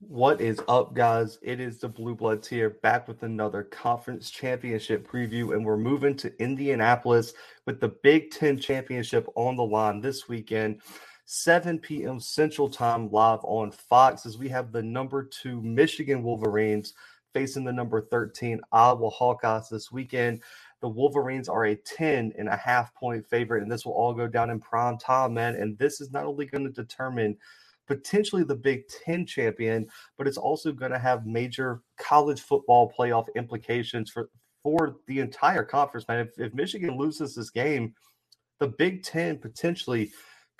What is up, guys? It is the Blue Bloods here, back with another conference championship preview, and we're moving to Indianapolis with the Big Ten championship on the line this weekend, 7 p.m. Central Time, live on Fox, as we have the number two Michigan Wolverines facing the number 13 Iowa Hawkeyes this weekend. The Wolverines are a 10 and a half point favorite, and this will all go down in prime time, man. And this is not only going to determine potentially the Big Ten champion, but it's also going to have major college football playoff implications for for the entire conference. Man, if, if Michigan loses this game, the Big Ten potentially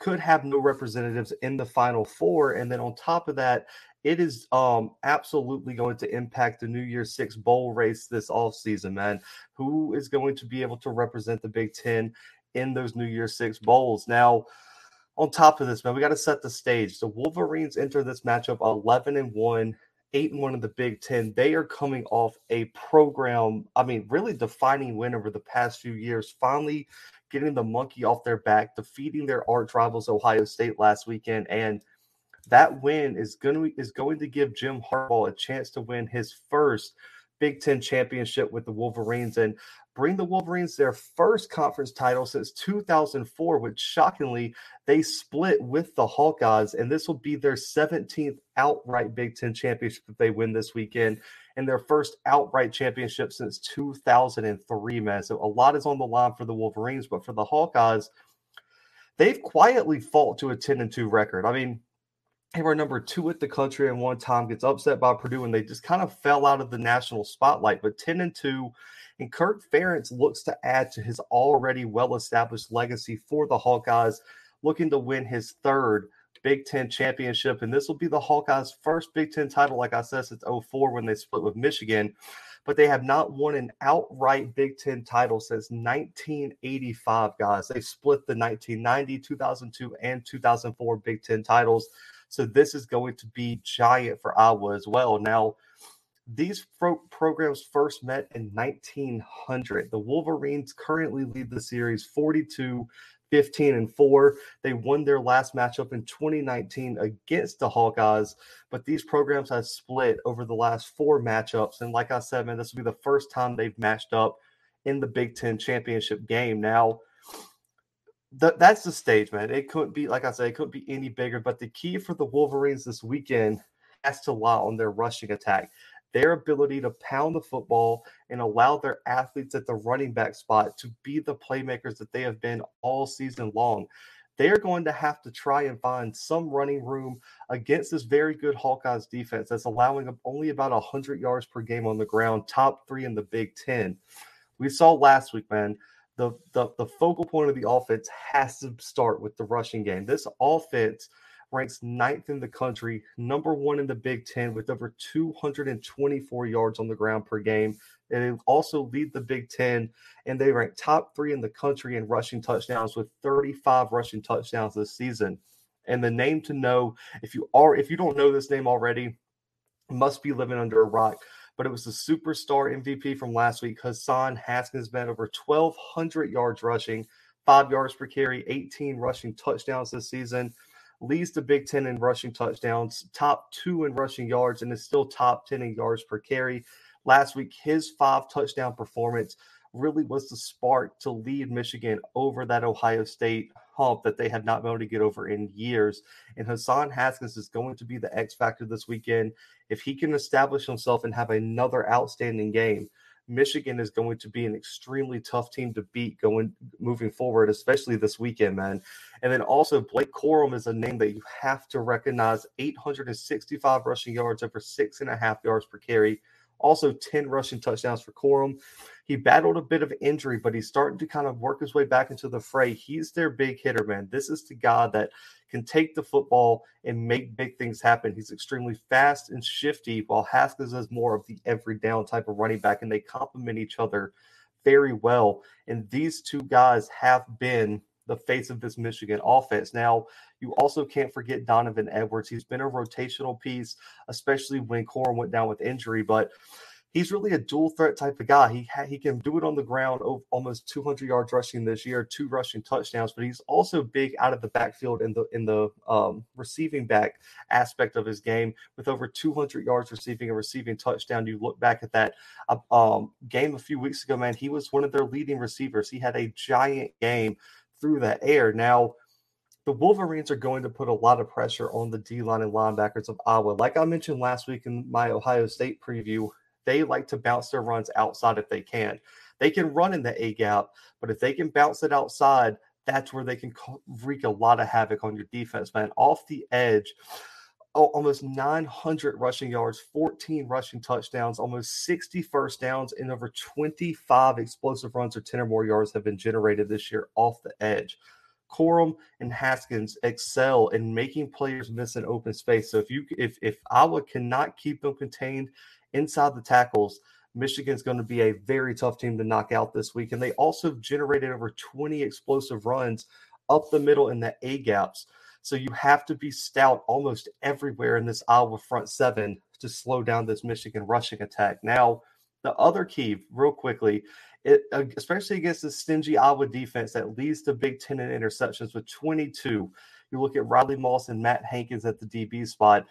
could have no representatives in the Final Four, and then on top of that, it is um absolutely going to impact the New Year Six bowl race this off season, man. Who is going to be able to represent the Big Ten in those New Year Six bowls? Now, on top of this, man, we got to set the stage. The Wolverines enter this matchup 11 and 1, 8 and 1 in the Big Ten. They are coming off a program, I mean, really defining win over the past few years, finally getting the monkey off their back, defeating their arch rivals Ohio State last weekend. And that win is going to is going to give Jim Harbaugh a chance to win his first Big Ten championship with the Wolverines. And bring the Wolverines their first conference title since 2004, which shockingly they split with the Hawkeyes, and this will be their 17th outright Big Ten championship if they win this weekend, and their first outright championship since 2003. Man, so a lot is on the line for the Wolverines, but for the Hawkeyes, they've quietly fought to a 10 and 2 record. I mean, they were number two at the country and one time gets upset by Purdue and they just kind of fell out of the national spotlight. But 10 and 2 and Kirk Ferentz looks to add to his already well established legacy for the Hawkeyes, looking to win his third Big Ten championship. And this will be the Hawkeyes' first Big Ten title, like I said, since 04 when they split with Michigan. But they have not won an outright Big Ten title since 1985, guys. They split the 1990, 2002, and 2004 Big Ten titles. So this is going to be giant for Iowa as well. Now, these pro- programs first met in 1900. The Wolverines currently lead the series 42 15 and 4. They won their last matchup in 2019 against the Hawkeyes, but these programs have split over the last four matchups. And like I said, man, this will be the first time they've matched up in the Big Ten championship game. Now, th- that's the stage, man. It couldn't be, like I said, it couldn't be any bigger. But the key for the Wolverines this weekend has to lie on their rushing attack their ability to pound the football and allow their athletes at the running back spot to be the playmakers that they have been all season long. They're going to have to try and find some running room against this very good Hawkeyes defense that's allowing them only about 100 yards per game on the ground, top three in the Big Ten. We saw last week, man, the, the, the focal point of the offense has to start with the rushing game. This offense – ranks ninth in the country, number one in the Big Ten with over 224 yards on the ground per game. And they also lead the Big Ten, and they rank top three in the country in rushing touchdowns with 35 rushing touchdowns this season. And the name to know, if you are if you don't know this name already, must be living under a rock. But it was the superstar MVP from last week, Hassan Haskins, been over 1,200 yards rushing, five yards per carry, 18 rushing touchdowns this season leads the Big Ten in rushing touchdowns, top two in rushing yards, and is still top 10 in yards per carry. Last week, his five touchdown performance really was the spark to lead Michigan over that Ohio State hump that they had not been able to get over in years. And Hassan Haskins is going to be the X factor this weekend. If he can establish himself and have another outstanding game, Michigan is going to be an extremely tough team to beat going moving forward, especially this weekend, man. And then also Blake Corum is a name that you have to recognize. 865 rushing yards over six and a half yards per carry. Also 10 rushing touchdowns for Corum. He battled a bit of injury, but he's starting to kind of work his way back into the fray. He's their big hitter, man. This is the guy that can take the football and make big things happen. He's extremely fast and shifty, while Haskins is more of the every down type of running back, and they complement each other very well. And these two guys have been the face of this Michigan offense. Now, you also can't forget Donovan Edwards. He's been a rotational piece, especially when Corum went down with injury, but he's really a dual threat type of guy. He ha- he can do it on the ground, almost 200 yards rushing this year, two rushing touchdowns. But he's also big out of the backfield in the in the um, receiving back aspect of his game, with over 200 yards receiving a receiving touchdown. You look back at that uh, um, game a few weeks ago, man. He was one of their leading receivers. He had a giant game through the air. Now the Wolverines are going to put a lot of pressure on the D line and linebackers of Iowa. Like I mentioned last week in my Ohio State preview, they like to bounce their runs outside if they can. They can run in the A gap, but if they can bounce it outside, that's where they can wreak a lot of havoc on your defense, man. Off the edge, oh, almost 900 rushing yards, 14 rushing touchdowns, almost 60 first downs, and over 25 explosive runs or 10 or more yards have been generated this year off the edge. Corum and Haskins excel in making players miss an open space. So if you if if Iowa cannot keep them contained inside the tackles, Michigan's going to be a very tough team to knock out this week. And they also generated over 20 explosive runs up the middle in the A gaps. So you have to be stout almost everywhere in this Iowa front seven to slow down this Michigan rushing attack. Now, the other key, real quickly, it, uh, especially against the stingy Iowa defense that leads to Big Ten in interceptions with 22. You look at Riley Moss and Matt Hankins at the DB spot.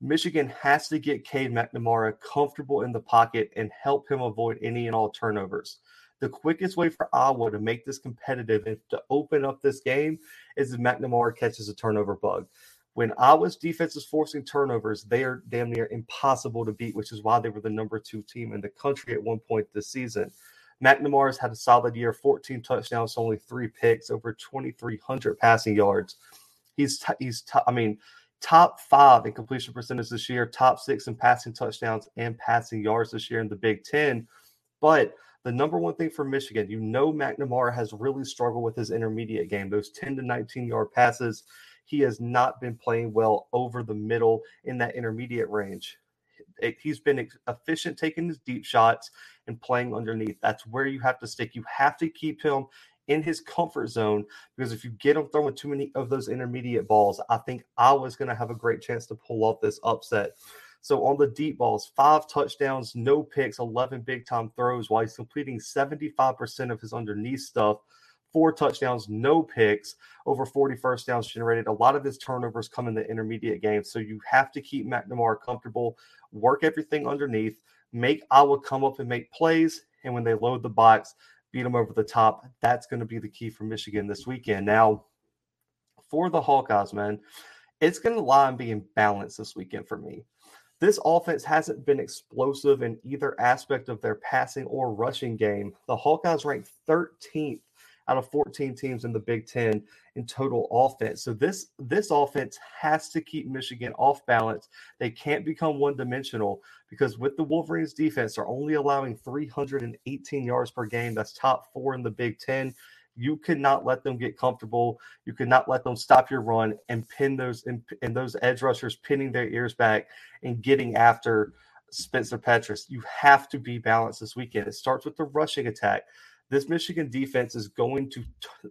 Michigan has to get Cade McNamara comfortable in the pocket and help him avoid any and all turnovers. The quickest way for Iowa to make this competitive and to open up this game is if McNamara catches a turnover bug. When Iowa's defense is forcing turnovers, they are damn near impossible to beat, which is why they were the number two team in the country at one point this season. McNamara's had a solid year 14 touchdowns, only three picks, over 2,300 passing yards. He's, t- he's t- I mean, top five in completion percentage this year, top six in passing touchdowns and passing yards this year in the Big Ten. But the number one thing for Michigan, you know, McNamara has really struggled with his intermediate game, those 10 to 19 yard passes. He has not been playing well over the middle in that intermediate range he's been efficient taking his deep shots and playing underneath. That's where you have to stick. You have to keep him in his comfort zone because if you get him throwing too many of those intermediate balls, I think Iowa's going to have a great chance to pull off this upset. So on the deep balls, five touchdowns, no picks, 11 big time throws while he's completing 75% of his underneath stuff four touchdowns, no picks, over 40 first downs generated. A lot of his turnovers come in the intermediate game. So you have to keep McNamara comfortable, work everything underneath, make Iowa come up and make plays. And when they load the box, beat them over the top. That's going to be the key for Michigan this weekend. Now, for the Hawkeyes, man, it's going to lie on being balanced this weekend for me. This offense hasn't been explosive in either aspect of their passing or rushing game. The Hawkeyes ranked 13th out of 14 teams in the Big Ten in total offense. So this this offense has to keep Michigan off balance. They can't become one dimensional because with the Wolverines defense, they're only allowing 318 yards per game. That's top four in the Big Ten. You cannot let them get comfortable. You cannot let them stop your run and pin those and, and those edge rushers pinning their ears back and getting after Spencer Petras. You have to be balanced this weekend. It starts with the rushing attack this Michigan defense is going to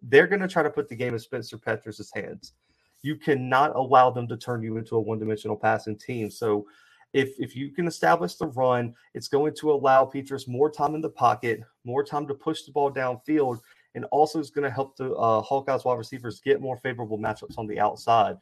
they're going to try to put the game in Spencer Petras' hands. You cannot allow them to turn you into a one-dimensional passing team. So if if you can establish the run, it's going to allow Petras more time in the pocket, more time to push the ball downfield, and also is going to help the uh, Hawkeyes wide receivers get more favorable matchups on the outside.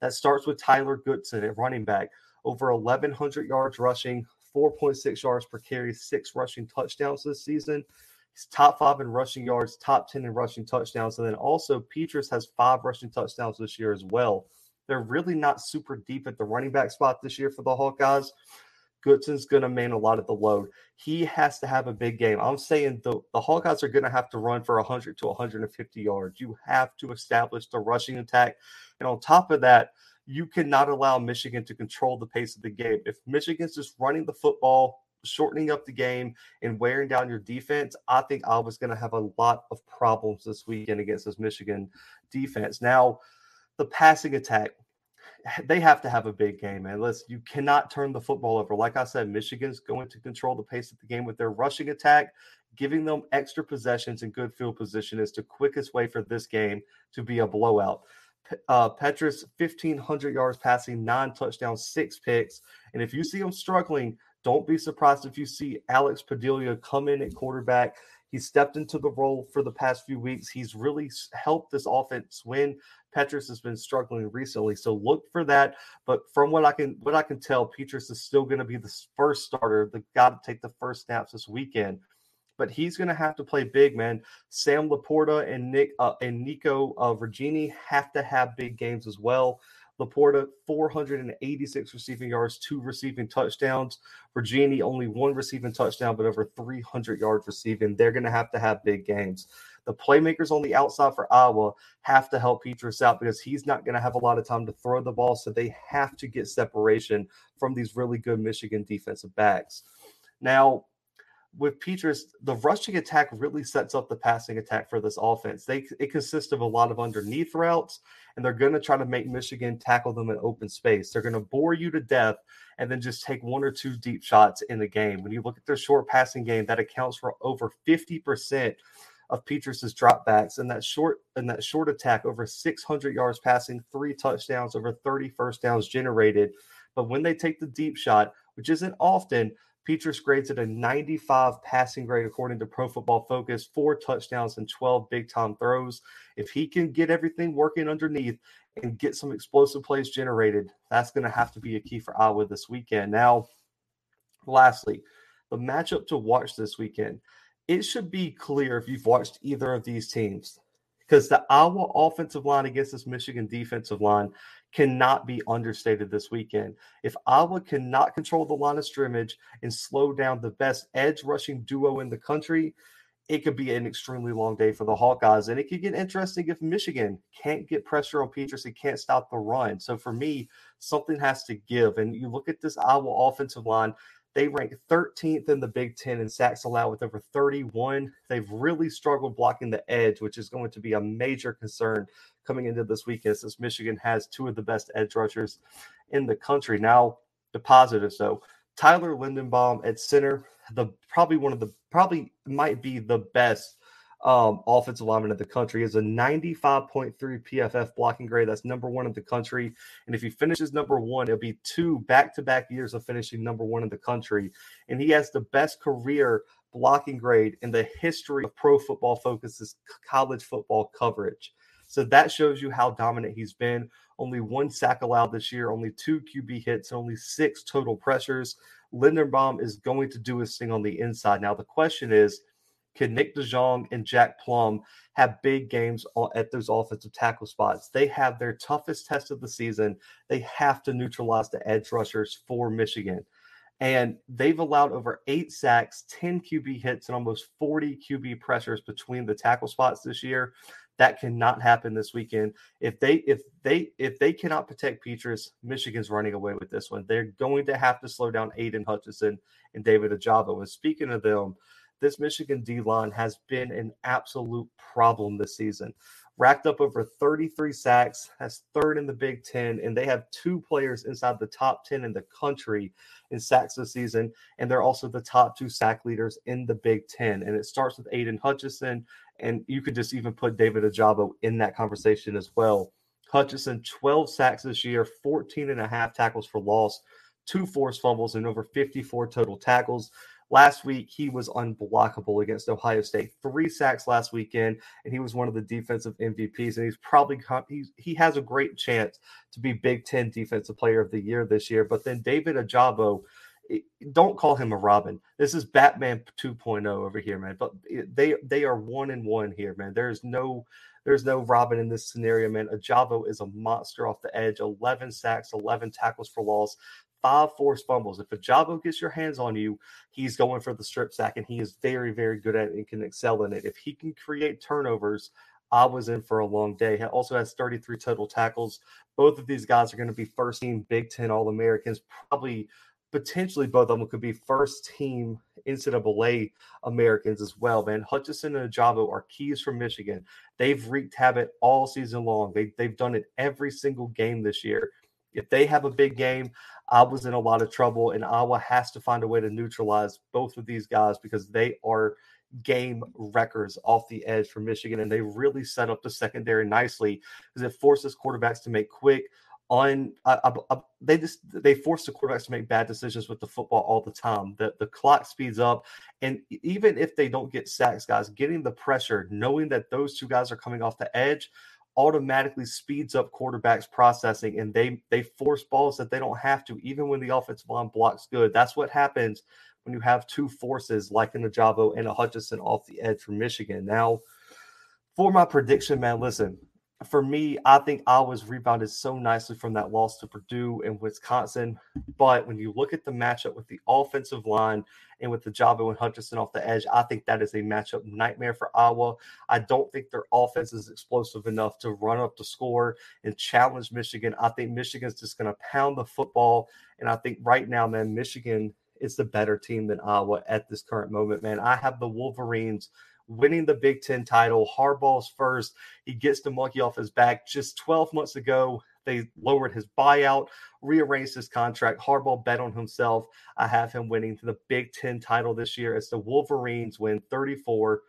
That starts with Tyler Goodson at running back, over 1,100 yards rushing, 4.6 yards per carry, six rushing touchdowns this season. He's top five in rushing yards, top 10 in rushing touchdowns. And then also, Petras has five rushing touchdowns this year as well. They're really not super deep at the running back spot this year for the Hawkeyes. Goodson's going to man a lot of the load. He has to have a big game. I'm saying the, the Hawkeyes are going to have to run for 100 to 150 yards. You have to establish the rushing attack. And on top of that, you cannot allow Michigan to control the pace of the game. If Michigan's just running the football shortening up the game and wearing down your defense, I think Iowa's going to have a lot of problems this weekend against this Michigan defense. Now, the passing attack, they have to have a big game, man. Listen, you cannot turn the football over. Like I said, Michigan's going to control the pace of the game with their rushing attack. Giving them extra possessions and good field position is the quickest way for this game to be a blowout. Uh, Petras, 1,500 yards passing, nine touchdowns, six picks. And if you see him struggling, Don't be surprised if you see Alex Padilla come in at quarterback. He stepped into the role for the past few weeks. He's really helped this offense win. Petras has been struggling recently, so look for that. But from what I can what I can tell, Petras is still going to be the first starter, the guy to take the first snaps this weekend. But he's going to have to play big, man. Sam LaPorta and Nick uh, and Nico uh, Ragaini have to have big games as well. LaPorta, 486 receiving yards, two receiving touchdowns. Ragaini, only one receiving touchdown, but over 300 yards receiving. They're going to have to have big games. The playmakers on the outside for Iowa have to help Petras out because he's not going to have a lot of time to throw the ball. So they have to get separation from these really good Michigan defensive backs. Now, with Petras, the rushing attack really sets up the passing attack for this offense. They it consists of a lot of underneath routes, and they're going to try to make Michigan tackle them in open space. They're going to bore you to death, and then just take one or two deep shots in the game. When you look at their short passing game, that accounts for over fifty percent of Petras's dropbacks, and that short and that short attack over six hundred yards passing, three touchdowns, over 30 first downs generated. But when they take the deep shot, which isn't often Petras grades at a 95 passing grade according to Pro Football Focus, four touchdowns and 12 big time throws. If he can get everything working underneath and get some explosive plays generated, that's going to have to be a key for Iowa this weekend. Now, lastly, the matchup to watch this weekend. It should be clear if you've watched either of these teams because the Iowa offensive line against this Michigan defensive line cannot be understated this weekend. If Iowa cannot control the line of scrimmage and slow down the best edge rushing duo in the country, it could be an extremely long day for the Hawkeyes. And it could get interesting if Michigan can't get pressure on Petras and can't stop the run. So for me, something has to give. And you look at this Iowa offensive line, they rank 13th in the Big Ten in sacks allowed with over 31. They've really struggled blocking the edge, which is going to be a major concern coming into this weekend since Michigan has two of the best edge rushers in the country. Now, the positives, though. Tyler Linderbaum at center, the probably one of the probably might be the best um, offensive lineman in the country. Is a 95.3 PFF blocking grade. That's number one in the country. And if he finishes number one, it'll be two back to back years of finishing number one in the country. And he has the best career blocking grade in the history of pro football focuses college football coverage. So that shows you how dominant he's been. Only one sack allowed this year, only two QB hits, only six total pressures. Linderbaum is going to do his thing on the inside. Now, the question is, can Nick DeJong and Jack Plumb have big games at those offensive tackle spots? They have their toughest test of the season. They have to neutralize the edge rushers for Michigan. And they've allowed over eight sacks, 10 QB hits, and almost 40 QB pressures between the tackle spots this year. That cannot happen this weekend. If they if they if they cannot protect Petras, Michigan's running away with this one. They're going to have to slow down Aidan Hutchinson and David Ojabo. And speaking of them, this Michigan D line has been an absolute problem this season. Racked up over 33 sacks, has third in the Big Ten, and they have two players inside the top 10 in the country in sacks this season. And they're also the top two sack leaders in the Big Ten. And it starts with Aidan Hutchinson, and you could just even put David Ojabo in that conversation as well. Hutchinson, 12 sacks this year, 14 and a half tackles for loss, two forced fumbles, and over 54 total tackles. Last week, he was unblockable against Ohio State. Three sacks last weekend, and he was one of the defensive MVPs. And he's probably he's, he has a great chance to be Big Ten Defensive Player of the Year this year. But then David Ojabo eh, don't call him a Robin. This is Batman 2.0 over here, man. But eh, they they are one and one here, man. There's no there's no Robin in this scenario, man. Ojabo is a monster off the edge. 11 sacks, 11 tackles for loss, five forced fumbles. If Ojabo gets your hands on you, he's going for the strip sack, and he is very, very good at it and can excel in it. If he can create turnovers, Iowa's in for a long day. He also has 33 total tackles. Both of these guys are going to be first team Big Ten All Americans. Probably, potentially, both of them could be first team NCAA Americans as well. Man, Hutchinson and Ojabo are keys from Michigan. They've wreaked havoc all season long. They, they've done it every single game this year. If they have a big game, Iowa's in a lot of trouble, and Iowa has to find a way to neutralize both of these guys because they are game wreckers off the edge for Michigan, and they really set up the secondary nicely because it forces quarterbacks to make quick, on I, I, they just they force the quarterbacks to make bad decisions with the football all the time. The the clock speeds up, and even if they don't get sacks, guys, getting the pressure, knowing that those two guys are coming off the edge, automatically speeds up quarterbacks processing, and they they force balls that they don't have to, even when the offensive line blocks good. That's what happens when you have two forces like an Ojabo and a Hutchinson off the edge from Michigan. Now, for my prediction, man, listen, for me, I think Iowa's rebounded so nicely from that loss to Purdue and Wisconsin. But when you look at the matchup with the offensive line and with the Ojabo and Hutchinson off the edge, I think that is a matchup nightmare for Iowa. I don't think their offense is explosive enough to run up the score and challenge Michigan. I think Michigan's just going to pound the football. And I think right now, man, Michigan is the better team than Iowa at this current moment, man. I have the Wolverines winning the Big Ten title. Harbaugh's first. He gets the monkey off his back. Just 12 months ago, they lowered his buyout, rearranged his contract. Harbaugh bet on himself. I have him winning the Big Ten title this year as the Wolverines win 34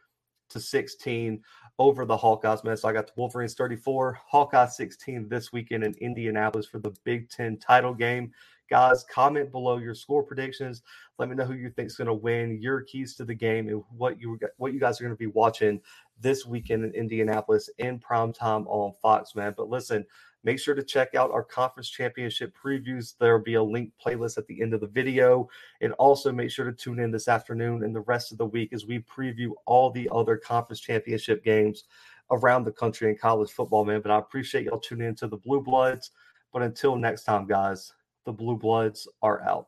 to 16 over the Hawkeyes, man. So I got the Wolverines 34, Hawkeyes 16 this weekend in Indianapolis for the Big Ten title game. Guys, comment below your score predictions. Let me know who you think is going to win, your keys to the game, and what you what you guys are going to be watching this weekend in Indianapolis in prime time on Fox, man. But listen, make sure to check out our conference championship previews. There will be a link playlist at the end of the video. And also make sure to tune in this afternoon and the rest of the week as we preview all the other conference championship games around the country in college football, man. But I appreciate y'all tuning in to the Blue Bloods. But until next time, guys, the Blue Bloods are out.